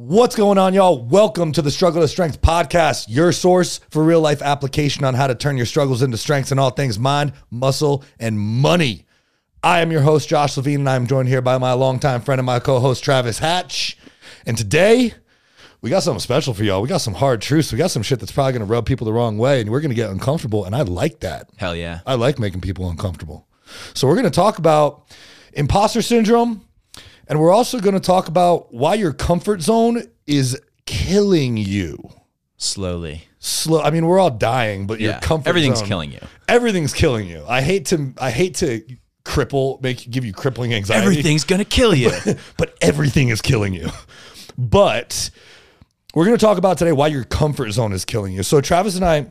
What's going on, y'all? Welcome to the Struggle to Strength podcast, your source for real life application on how to turn your struggles into strengths in all things mind, muscle, and money. I am your host, Josh Levine, and I'm joined here by my longtime friend and my co host, Travis Hatch. And today, we got something special for y'all. We got some hard truths. We got some shit that's probably going to rub people the wrong way, and we're going to get uncomfortable. And I like that. Hell yeah. I like making people uncomfortable. So we're going to talk about imposter syndrome, and we're also going to talk about why your comfort zone is killing you. Slowly. Slow. I mean, we're all dying, but your Yeah. comfort Everything's zone- killing you. Everything's killing you. I hate to. I hate to cripple, make give you crippling anxiety. Everything's going to kill you. but everything is killing you. But we're going to talk about today why your comfort zone is killing you. So Travis and I,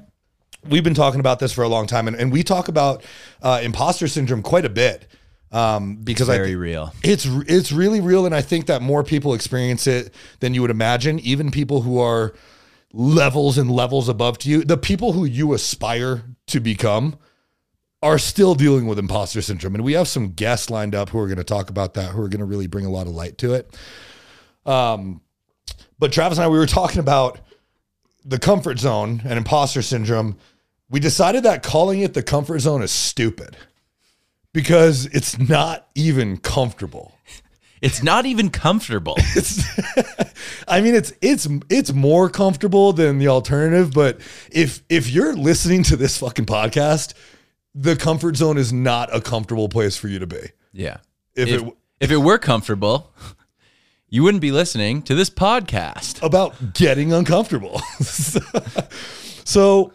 we've been talking about this for a long time, and, and we talk about uh, imposter syndrome quite a bit um, because I Very think real. it's it's really real, and I think that more people experience it than you would imagine. Even people who are levels and levels above to you, the people who you aspire to become are still dealing with imposter syndrome. And we have some guests lined up who are going to talk about that, who are going to really bring a lot of light to it. Um, but Travis and I, we were talking about the comfort zone and imposter syndrome. We decided that calling it the comfort zone is stupid because it's not even comfortable. It's not even comfortable. It's, I mean, it's it's it's more comfortable than the alternative. But if if you're listening to this fucking podcast, the comfort zone is not a comfortable place for you to be. Yeah. If, If, it if it were comfortable, you wouldn't be listening to this podcast. about getting uncomfortable, so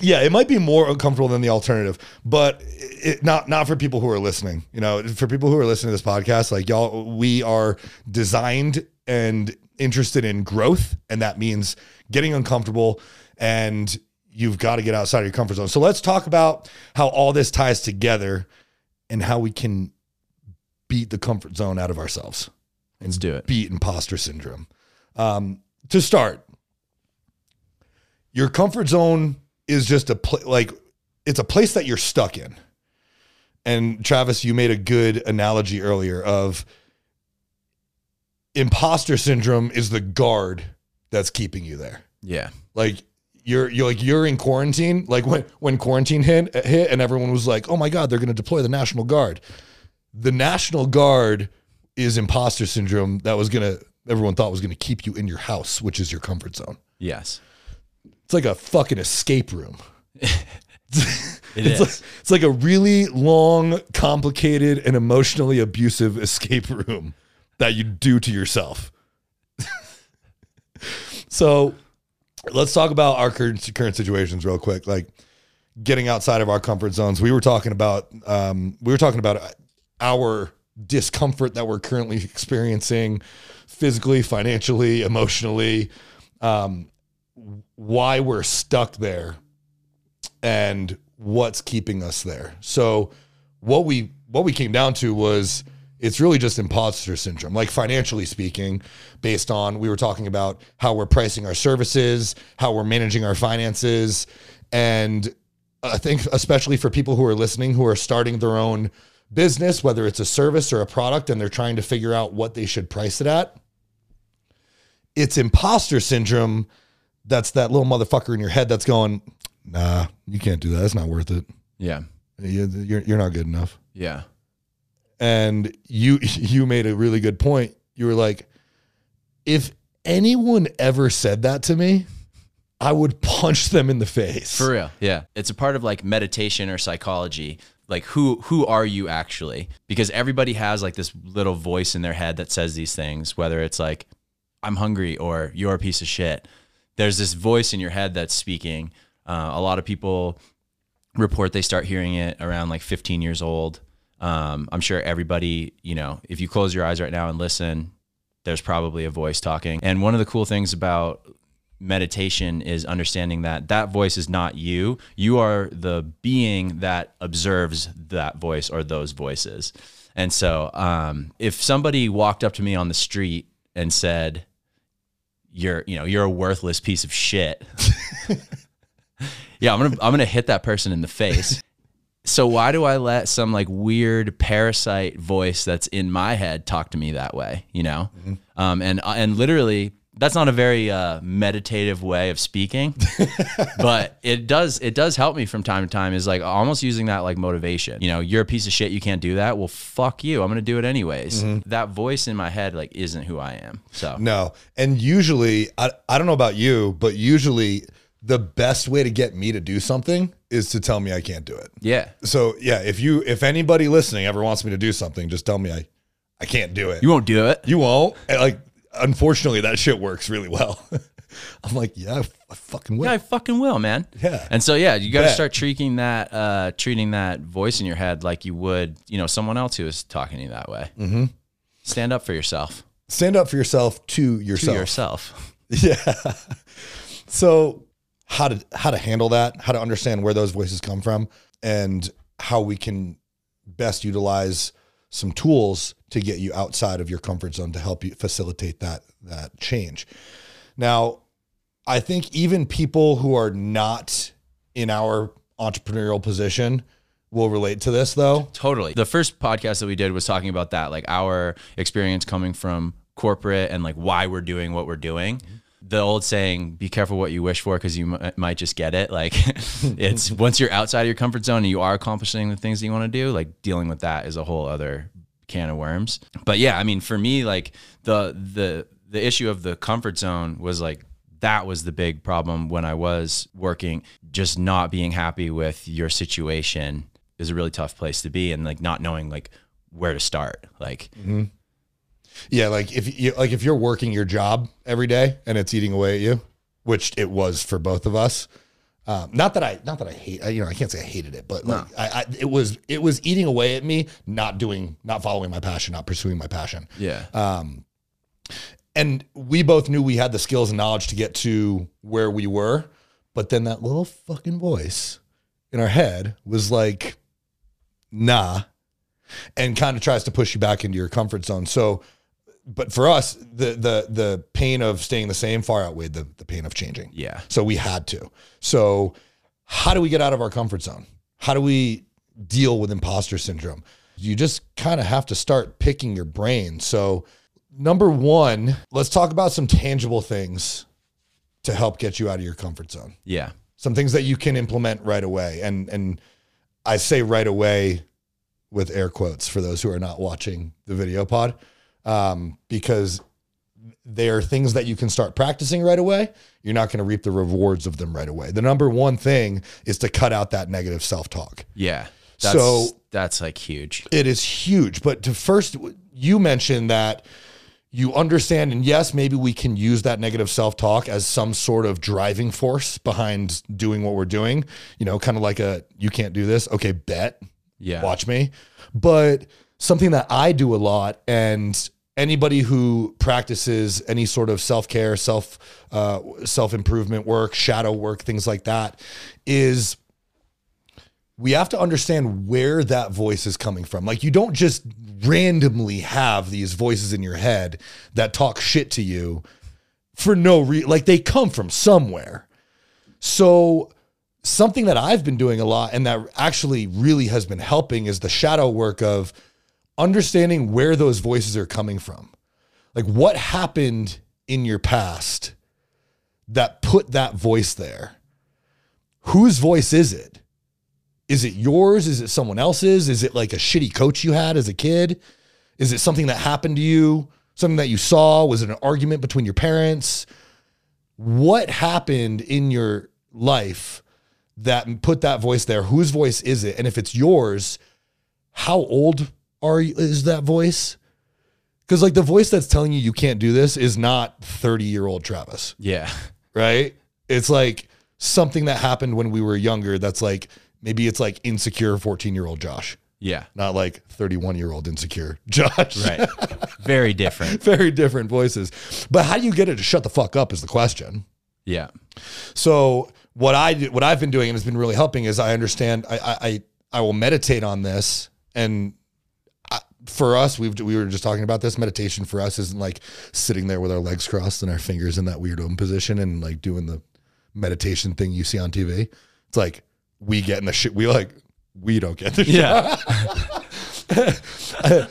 yeah, it might be more uncomfortable than the alternative, but it, not not for people who are listening. You know, for people who are listening to this podcast, like y'all, we are designed and interested in growth, and that means getting uncomfortable, and you've got to get outside of your comfort zone. So let's talk about how all this ties together, and how we can beat the comfort zone out of ourselves Let's do it. beat imposter syndrome. Um, to start, your comfort zone is just a pl- like it's a place that you're stuck in. And Travis, you made a good analogy earlier of imposter syndrome is the guard that's keeping you there. Yeah. Like you're you're like you're in quarantine. Like when when quarantine hit hit and everyone was like, "Oh my god, they're going to deploy the National Guard." The National Guard is imposter syndrome that was going to everyone thought was going to keep you in your house, which is your comfort zone. Yes. It's like a fucking escape room. It It's is. like, it's like a really long, complicated, and emotionally abusive escape room that you do to yourself. so let's talk about our current, current situations real quick. Like getting outside of our comfort zones. We were talking about um, we were talking about our discomfort that we're currently experiencing physically, financially, emotionally, um, why we're stuck there and what's keeping us there. So what we what we came down to was it's really just imposter syndrome. Like financially speaking, based on we were talking about how we're pricing our services, how we're managing our finances, and I think especially for people who are listening who are starting their own business, whether it's a service or a product and they're trying to figure out what they should price it at, it's imposter syndrome that's that little motherfucker in your head that's going, nah, you can't do that. It's not worth it. Yeah. You- You're, you're not good enough. Yeah. And you you made a really good point. You were like, if anyone ever said that to me, I would punch them in the face. For real. Yeah. It's a part of like meditation or psychology. Like who who are you actually? Because everybody has like this little voice in their head that says these things, whether it's like I'm hungry or you're a piece of shit. There's this voice in your head that's speaking. Uh, a lot of people report they start hearing it around like 15 years old. Um, I'm sure everybody, you know, if you close your eyes right now and listen, there's probably a voice talking. And one of the cool things about meditation is understanding that that voice is not you. You are the being that observes that voice or those voices. And so, um, if somebody walked up to me on the street and said, "You're, you know, you're a worthless piece of shit," yeah, I'm gonna, I'm gonna hit that person in the face. So why do I let some like weird parasite voice that's in my head talk to me that way? You know, um, and and literally that's not a very uh, meditative way of speaking, but it does it does help me from time to time. Is like almost using that like motivation. You know, you're a piece of shit. You can't do that. Well, fuck you. I'm gonna do it anyways. That voice in my head like isn't who I am. So No. And usually, I, I don't know about you, but usually the best way to get me to do something is to tell me I can't do it. yeah, So yeah, if you if anybody listening ever wants me to do something, just tell me I I can't do it. you won't do it. You won't. Like unfortunately, that shit works really well. I'm like, yeah, I, I fucking will. Yeah, I fucking will, man. Yeah. And so yeah, you got to start treating that uh treating that voice in your head like you would, you know, someone else who is talking to you that way. Mm-hmm. Stand up for yourself. Stand up for yourself to To yourself. yourself. Yeah. So how to how to handle that, how to understand where those voices come from, and how we can best utilize some tools to get you outside of your comfort zone to help you facilitate that that change. Now, I think even people who are not in our entrepreneurial position will relate to this though. Totally. The first podcast that we did was talking about that, like our experience coming from corporate and like why we're doing what we're doing. Mm-hmm. The old saying, be careful what you wish for because you m- might just get it. Like, it's once you're outside of your comfort zone and you are accomplishing the things that you want to do, like dealing with that is a whole other can of worms. But yeah, I mean, for me, like the, the, the issue of the comfort zone was like, that was the big problem when I was working. Just not being happy with your situation is a really tough place to be, and like not knowing like where to start. Like, mm-hmm. Yeah, like if you like if you're working your job every day and it's eating away at you, which it was for both of us. Um, not that I, not that I hate, you know, I can't say I hated it, but like I, I, it was, it was eating away at me, not doing, not following my passion, not pursuing my passion. yeah, And we both knew we had the skills and knowledge to get to where we were, but then that little fucking voice in our head was like, nah, and kind of tries to push you back into your comfort zone. So, but for us, the the the pain of staying the same far outweighed the the pain of changing. yeah, So we had to. So how do we get out of our comfort zone? How do we deal with imposter syndrome? You just kind of have to start picking your brain. So number 1, let's talk about some tangible things to help get you out of your comfort zone. yeah, Some things that you can implement right away. And and I say right away with air quotes for those who are not watching the video pod um, because they are things that you can start practicing right away. You're not going to reap the rewards of them right away. The number one thing is to cut out that negative self talk. yeah. That's, So- that's like huge. It is huge. But to first, you mentioned that you understand, and yes, maybe we can use that negative self talk as some sort of driving force behind doing what we're doing. You know, kind of like a you can't do this. Okay, bet. Yeah, watch me. But something that I do a lot, and anybody who practices any sort of self care, self uh, self improvement work, shadow work, things like that, is we have to understand where that voice is coming from. Like you don't just randomly have these voices in your head that talk shit to you for no reason. Like they come from somewhere. So something that I've been doing a lot and that actually really has been helping is the shadow work of understanding where those voices are coming from. Like what happened in your past that put that voice there? Whose voice is it? Is it yours? Is it someone else's? Is it like a shitty coach you had as a kid? Is it something that happened to you? Something that you saw? Was it an argument between your parents? What happened in your life that put that voice there? Whose voice is it? And if it's yours, how old are you, is that voice? Because like the voice that's telling you you can't do this is not 30 year old Travis yeah, right? It's like something that happened when we were younger that's like maybe it's like insecure 14 year old Josh, yeah. not like 31 year old insecure Josh. Right. Very different. Very different voices. But how do you get it to shut the fuck up is the question. Yeah, So what I do, what I've been doing and has been really helping is I understand I I I, I will meditate on this and for us we've we were just talking about this meditation for us isn't like sitting there with our legs crossed and our fingers in that weird open position and like doing the meditation thing you see on TV. It's like we get in the shit we like we don't get the shower. Yeah.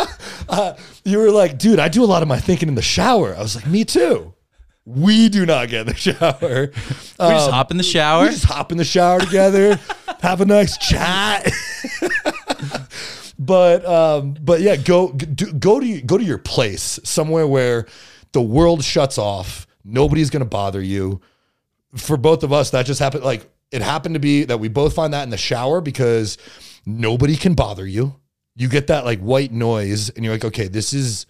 Uh, you were like, dude, I do a lot of my thinking in the shower. I was like, me too. We do not get in the shower. we just um, hop in the shower. We just hop in the shower together, have a nice chat. but um, but yeah, go do, go to go to your place somewhere where the world shuts off. Nobody's gonna bother you. For both of us, that just happened. Like it happened to be that we both find that in the shower because nobody can bother you. You get that like white noise, and you're like, okay, this is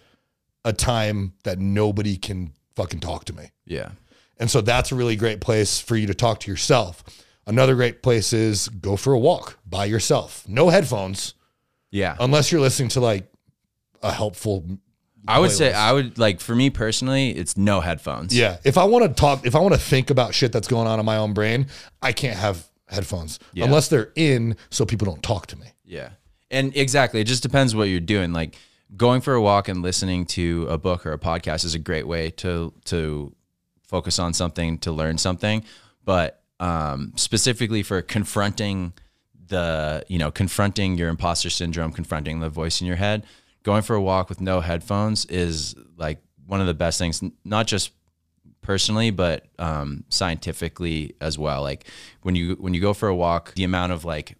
a time that nobody can fucking talk to me. yeah. And so that's a really great place for you to talk to yourself. Another great place is go for a walk by yourself. No headphones, Yeah. unless you're listening to like a helpful. I would say. I would like for me personally, it's no headphones. Yeah. If I want to talk, if I want to think about shit that's going on in my own brain, I can't have headphones Yeah. unless they're in so people don't talk to me. Yeah. And exactly, it just depends what you're doing. Like going for a walk and listening to a book or a podcast is a great way to to focus on something, to learn something, but um, specifically for confronting the, you know, confronting your imposter syndrome, confronting the voice in your head, going for a walk with no headphones is like one of the best things, not just personally, but um, scientifically as well. Like when you when you go for a walk, the amount of like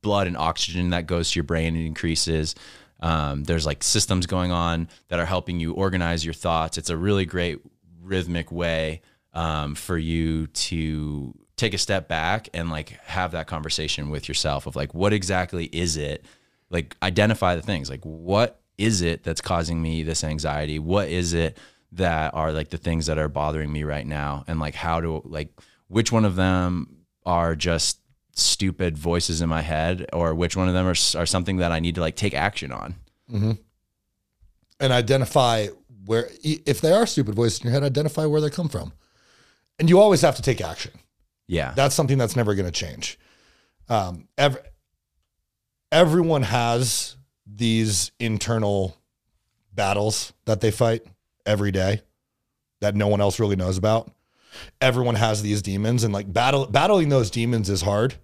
blood and oxygen that goes to your brain increases. Um, there's like systems going on that are helping you organize your thoughts. It's a really great rhythmic way um, for you to take a step back and like have that conversation with yourself of like what exactly is it? Like identify the things like what is it that's causing me this anxiety? What is it that are like the things that are bothering me right now? And like how to like which one of them are just stupid voices in my head or which one of them are, are something that i need to like take action on? Mm-hmm. And identify where if they are stupid voices in your head, identify where they come from. And you always have to take action. Yeah That's something that's never going to change. Um, ev- everyone has these internal battles that they fight every day that no one else really knows about. Everyone has these demons, and like battle battling those demons is hard.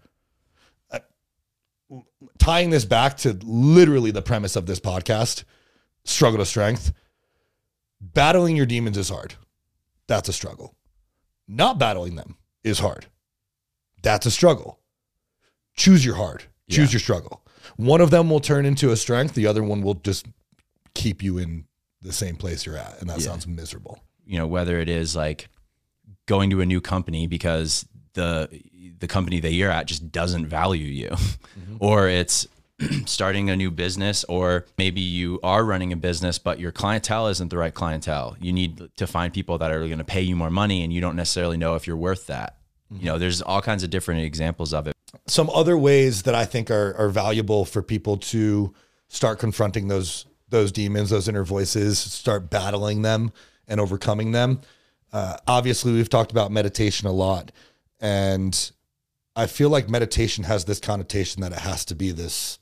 Uh, tying this back to literally the premise of this podcast, struggle to strength. Battling your demons is hard. That's a struggle. Not battling them is hard. That's a struggle. Choose your hard. Choose Yeah. your struggle. One of them will turn into a strength. The other one will just keep you in the same place you're at. And that Yeah. sounds miserable. you know whether it is like going to a new company because the the company that you're at just doesn't value you mm-hmm. or it's starting a new business or maybe you are running a business but your clientele isn't the right clientele you need to find people that are going to pay you more money and you don't necessarily know if you're worth that you know there's all kinds of different examples of it Some other ways that I think are, are valuable for people to start confronting those those demons, those inner voices, start battling them and overcoming them. Uh, obviously, we've talked about meditation a lot, and I feel like meditation has this connotation that it has to be this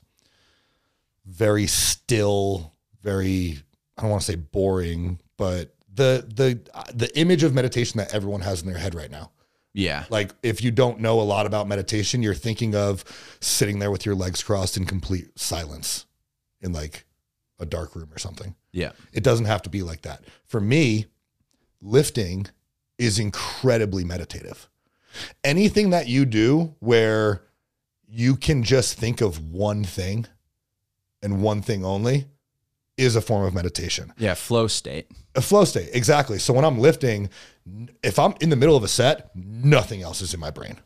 very still, very I don't want to say boring, but the the the image of meditation that everyone has in their head right now. Yeah Like if you don't know a lot about meditation, you're thinking of sitting there with your legs crossed in complete silence in like a dark room or something. yeah It doesn't have to be like that. For me, lifting is incredibly meditative. Anything that you do where you can just think of one thing and one thing only is a form of meditation. yeah flow state A flow state, exactly. So when I'm lifting, if I'm in the middle of a set, nothing else is in my brain.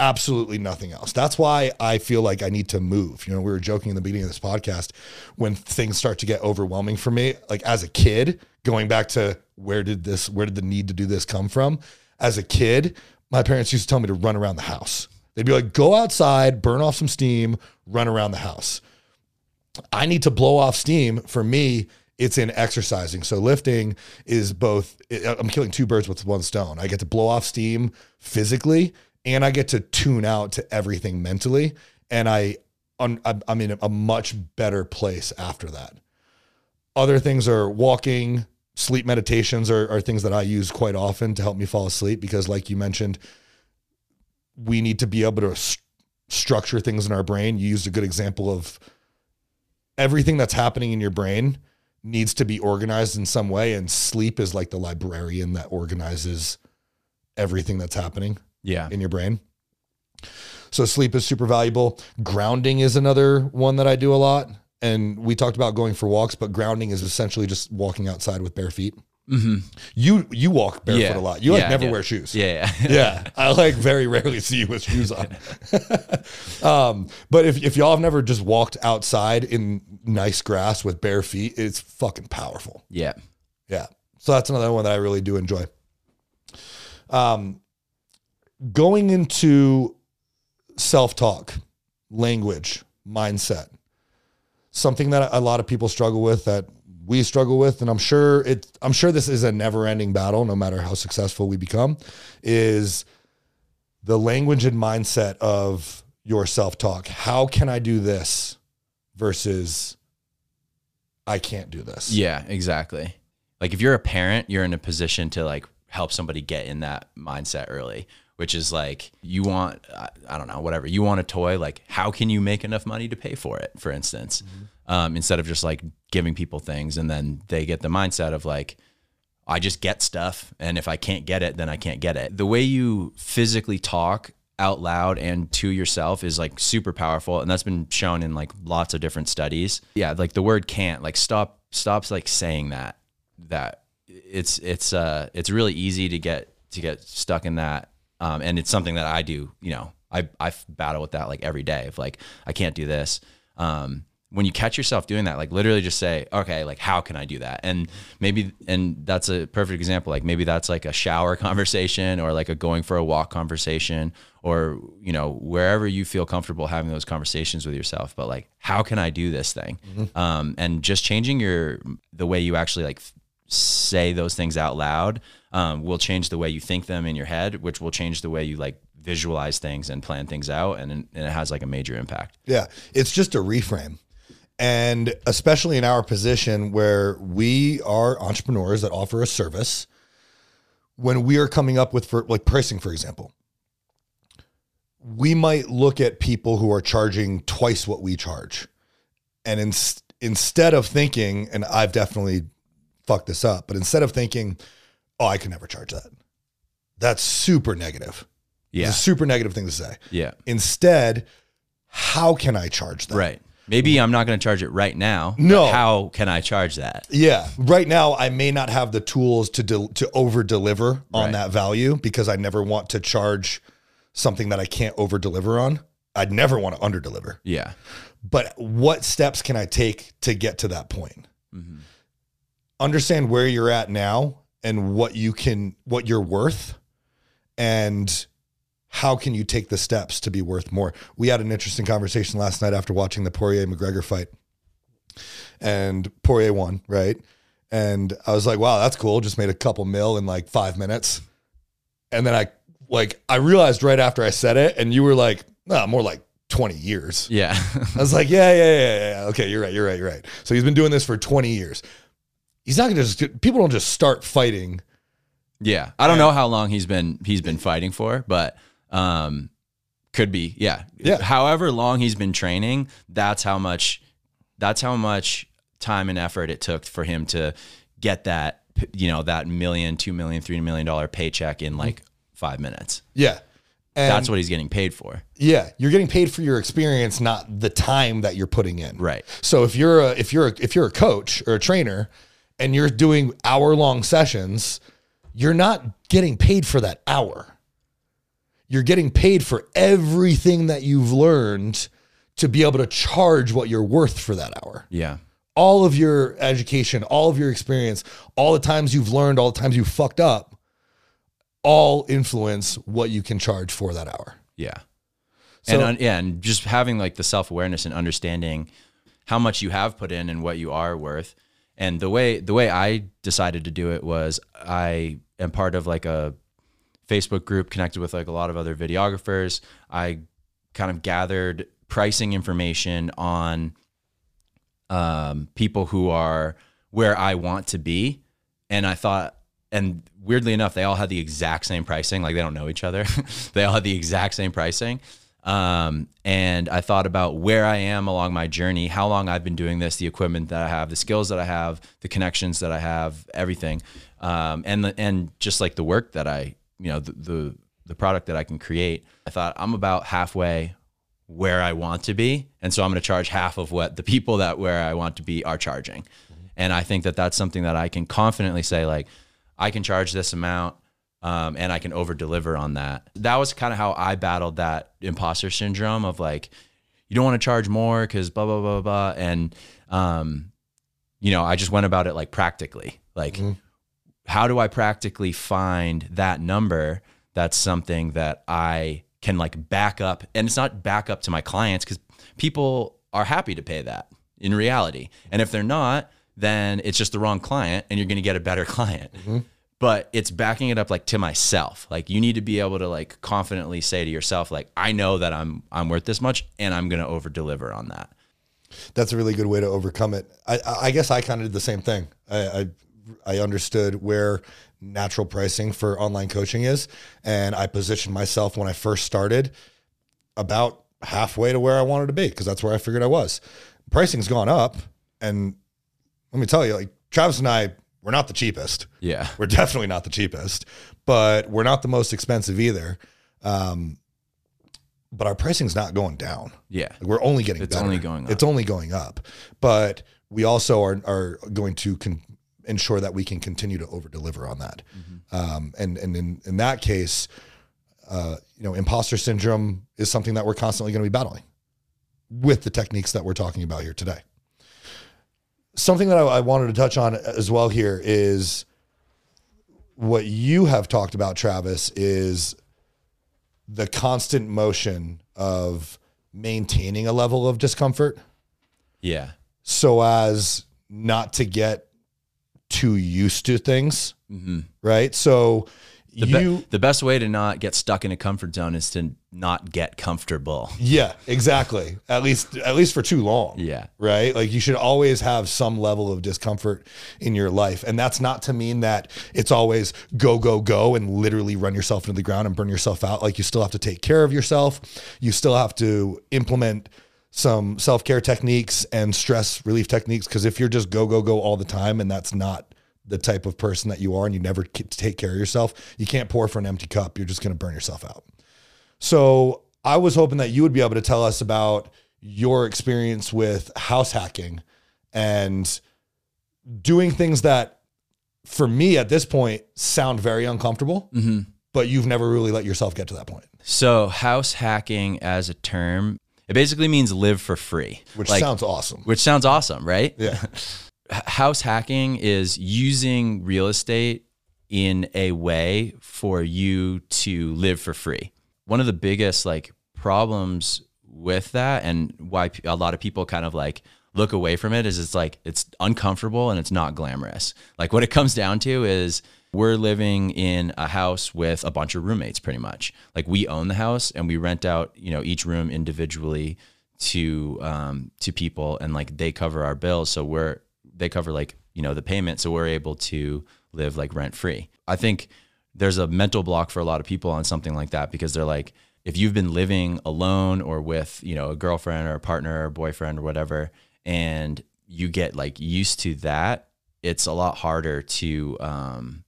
Absolutely nothing else. That's why I feel like I need to move. You know, we were joking in the beginning of this podcast when things start to get overwhelming for me. Like as a kid, going back to where did this, where did the need to do this come from? As a kid, my parents used to tell me to run around the house. They'd be like, go outside, burn off some steam, run around the house. I need to blow off steam. For me, it's in exercising. So lifting is both. I'm killing two birds with one stone. I get to blow off steam physically, and I get to tune out to everything mentally, and I, I'm I'm in a much better place after that. Other things are walking, sleep meditations are, are things that I use quite often to help me fall asleep because, like you mentioned, we need to be able to s- structure things in our brain. You used a good example of everything that's happening in your brain needs to be organized in some way, and sleep is like the librarian that organizes everything that's happening Yeah. in your brain. So sleep is super valuable. Grounding is another one that I do a lot. And we talked about going for walks, but grounding is essentially just walking outside with bare feet. You you walk barefoot Yeah. a lot. You like Yeah, never yeah. wear shoes. Yeah. Yeah. Yeah, I like very rarely see you with shoes on. um, but if, if y'all have never just walked outside in nice grass with bare feet, it's fucking powerful. yeah. Yeah. So that's another one that I really do enjoy. Um, going into self talk, language, mindset, something that a lot of people struggle with that we struggle with, and I'm sure it. I'm sure this is a never ending battle, no matter how successful we become. Is the language and mindset of your self talk? How can I do this versus I can't do this? Yeah, exactly. Like if you're a parent, you're in a position to like help somebody get in that mindset early, which is like you want I, I don't know, whatever. You want a toy, like how can you make enough money to pay for it, for instance? Um, instead of just like giving people things and then they get the mindset of like I just get stuff and if I can't get it, then I can't get it. The way you physically talk out loud and to yourself is like super powerful and that's been shown in like lots of different studies. Yeah, like the word can't, like stop stops like saying that that it's it's uh it's really easy to get to get stuck in that um and it's something that I do, you know. I I battle with that like every day of like I can't do this. Um when you catch yourself doing that, like literally just say, okay, like how can I do that? And maybe, and that's a perfect example. Like maybe that's like a shower conversation or like a going for a walk conversation or, you know, wherever you feel comfortable having those conversations with yourself. But like, how can I do this thing? Um, and just changing your, the way you actually like say those things out loud um, will change the way you think them in your head, which will change the way you like visualize things and plan things out. And, and it has like a major impact. Yeah, it's just a reframe. And especially in our position where we are entrepreneurs that offer a service, when we are coming up with for like pricing, for example, we might look at people who are charging twice what we charge. And in, instead of thinking, and I've definitely fucked this up, but instead of thinking, oh, I can never charge that, that's super negative. Yeah. It's a super negative thing to say. Yeah. Instead, how can I charge that? Right. Maybe I'm not going to charge it right now. No. How can I charge that? Yeah. Right now, I may not have the tools to del- to over deliver on Right. that value because I never want to charge something that I can't over deliver on. I'd never want to under deliver. Yeah. But what steps can I take to get to that point? Mm-hmm. Understand where you're at now and what you can, what you're worth, and how can you take the steps to be worth more? We had an interesting conversation last night after watching the Poirier McGregor fight, and Poirier won, right? And I was like, wow, that's cool. Just made a couple mil in like five minutes. And then I like I realized right after I said it, and you were like, no, more like 20 years. Yeah. I was like, yeah, yeah, yeah, yeah. Okay, you're right, you're right, you're right. So he's been doing this for 20 years. He's not gonna just people don't just start fighting. yeah. I don't know how long he's been he's been fighting for, but um could be. Yeah. Yeah. However long he's been training, that's how much that's how much time and effort it took for him to get that you know, that million, two million, three million dollar paycheck in like five minutes. Yeah. And That's what he's getting paid for. yeah, you're getting paid for your experience, not the time that you're putting in. Right. So if you're a if you're a, if you're a coach or a trainer and you're doing hour long sessions, you're not getting paid for that hour. You're getting paid for everything that you've learned to be able to charge what you're worth for that hour. Yeah. All of your education, all of your experience, all the times you've learned, all the times you've fucked up, all influence what you can charge for that hour. Yeah. So- and un- yeah, and just having like the self awareness and understanding how much you have put in and what you are worth. And the way the way I decided to do it was I am part of like a Facebook group connected with like a lot of other videographers. I kind of gathered pricing information on um, people who are where I want to be, and I thought, and weirdly enough, they all had the exact same pricing. Like they don't know each other. they all had the exact same pricing. Um, and I thought about where I am along my journey, how long I've been doing this, the equipment that I have, the skills that I have, the connections that I have, everything, um, and the, and just like the work that I, you know, the, the the product that I can create. I thought I'm about halfway where I want to be, and so I'm going to charge half of what the people that where I want to be are charging. And I think that that's something that I can confidently say, like, I can charge this amount um, and I can over deliver on that. That was kind of how I battled that imposter syndrome of like, you don't want to charge more because blah, blah, blah, blah. And, um, you know, I just went about it like practically. Like, mm-hmm. how do I practically find that number that's something that I can like back up? And it's not back up to my clients because people are happy to pay that in reality. And if they're not, then it's just the wrong client and you're going to get a better client. Mm-hmm but it's backing it up like to myself. Like you need to be able to like confidently say to yourself like i know that i'm i'm worth this much and i'm going to over deliver on that. That's a really good way to overcome it. I i guess i kind of did the same thing. I i, I understood where natural pricing for online coaching is and i positioned myself when i first started about halfway to where i wanted to be because that's where i figured i was. Pricing's gone up and let me tell you like travis and i we're not the cheapest. Yeah. We're definitely not the cheapest, but we're not the most expensive either. Um, but our pricing's not going down. Yeah. Like we're only getting it's better. only going up. It's only going up. But we also are, are going to con- ensure that we can continue to over deliver on that. Mm-hmm. Um, and, and in, in that case, uh, you know, imposter syndrome is something that we're constantly going to be battling with the techniques that we're talking about here today something that I, I, wanted to touch on as well here is what you have talked about, Travis, is the constant motion of maintaining a level of discomfort. Yeah. So as not to get too used to things. Mm-hmm. Right. So the, you, be- the best way to not get stuck in a comfort zone is to not get comfortable. Yeah, exactly. at least at least for too long. Yeah. Right? Like you should always have some level of discomfort in your life. And that's not to mean that it's always go go go and literally run yourself into the ground and burn yourself out. Like you still have to take care of yourself. You still have to implement some self-care techniques and stress relief techniques because if you're just go go go all the time and that's not the type of person that you are and you never take care of yourself, you can't pour for an empty cup. You're just going to burn yourself out. So I was hoping that you would be able to tell us about your experience with house hacking and doing things that, for me at this point, sound very uncomfortable, mm-hmm. but you've never really let yourself get to that point. So, house hacking as a term, it basically means live for free, which like, sounds awesome. Which sounds awesome, right? Yeah. house hacking is using real estate in a way for you to live for free. One of the biggest like problems with that and why a lot of people kind of like look away from it is it's like it's uncomfortable and it's not glamorous. Like what it comes down to is we're living in a house with a bunch of roommates pretty much. Like we own the house and we rent out, you know, each room individually to um to people and like they cover our bills so we're they cover like you know the payment, so we're able to live like rent free. I think there's a mental block for a lot of people on something like that because they're like, if you've been living alone or with you know a girlfriend or a partner or boyfriend or whatever, and you get like used to that, it's a lot harder to um,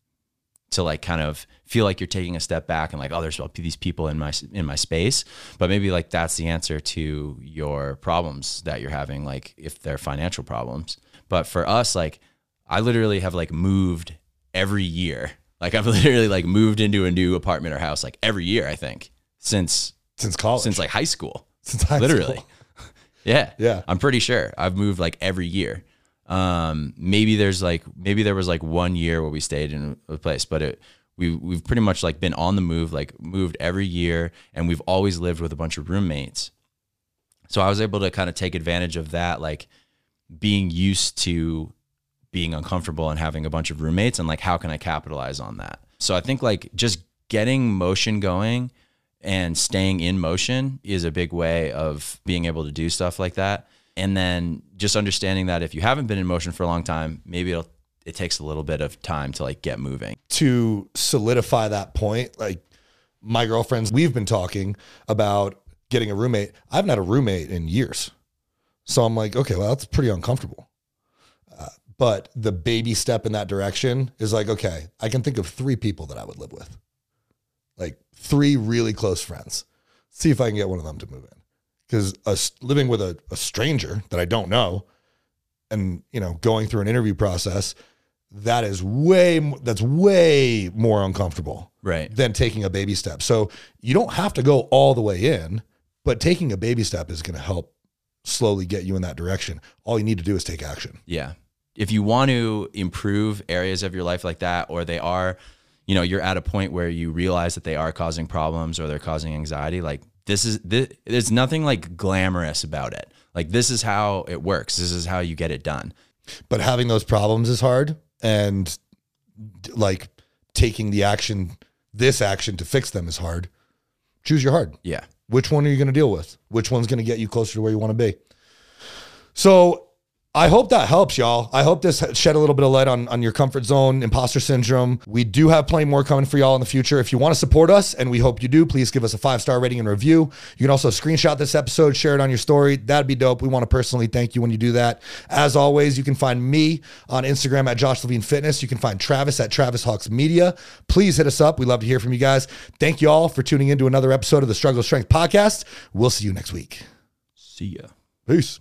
to like kind of feel like you're taking a step back and like oh there's these people in my in my space but maybe like that's the answer to your problems that you're having like if they're financial problems but for us, like I literally have like moved every year. Like I've literally like moved into a new apartment or house like every year, I think, since since college. Since like high school. Since high literally. School. yeah. Yeah. I'm pretty sure. I've moved like every year. Um, maybe there's like maybe there was like one year where we stayed in a place, but it we we've pretty much like been on the move, like moved every year, and we've always lived with a bunch of roommates. So I was able to kind of take advantage of that, like being used to being uncomfortable and having a bunch of roommates and like how can I capitalize on that? So I think like just getting motion going and staying in motion is a big way of being able to do stuff like that. And then just understanding that if you haven't been in motion for a long time, maybe it'll it takes a little bit of time to like get moving. To solidify that point, like my girlfriends, we've been talking about getting a roommate. I haven't had a roommate in years. So I'm like, okay, well, that's pretty uncomfortable. Uh, but the baby step in that direction is like, okay, I can think of three people that I would live with, like three really close friends. See if I can get one of them to move in. Because living with a, a stranger that I don't know and, you know, going through an interview process, that is way, that's way more uncomfortable Right. than taking a baby step. So you don't have to go all the way in, but taking a baby step is going to help slowly get you in that direction. All you need to do is take action. Yeah. If you want to improve areas of your life like that, or they are, you know, you're at a point where you realize that they are causing problems or they're causing anxiety, like this is, this, there's nothing like glamorous about it. Like this is how it works. This is how you get it done. But having those problems is hard and like taking the action, this action to fix them is hard. Choose your hard. Yeah. Which one are you going to deal with? Which one's going to get you closer to where you want to be? So I hope that helps, y'all. I hope this shed a little bit of light on, on your comfort zone, imposter syndrome. We do have plenty more coming for y'all in the future. If you want to support us, and we hope you do, please give us a five star rating and review. You can also screenshot this episode, share it on your story. That'd be dope. We want to personally thank you when you do that. As always, you can find me on Instagram at Josh Levine Fitness. You can find Travis at Travis Hawks Media. Please hit us up. We love to hear from you guys. Thank you all for tuning into another episode of the Struggle Strength Podcast. We'll see you next week. See ya. Peace.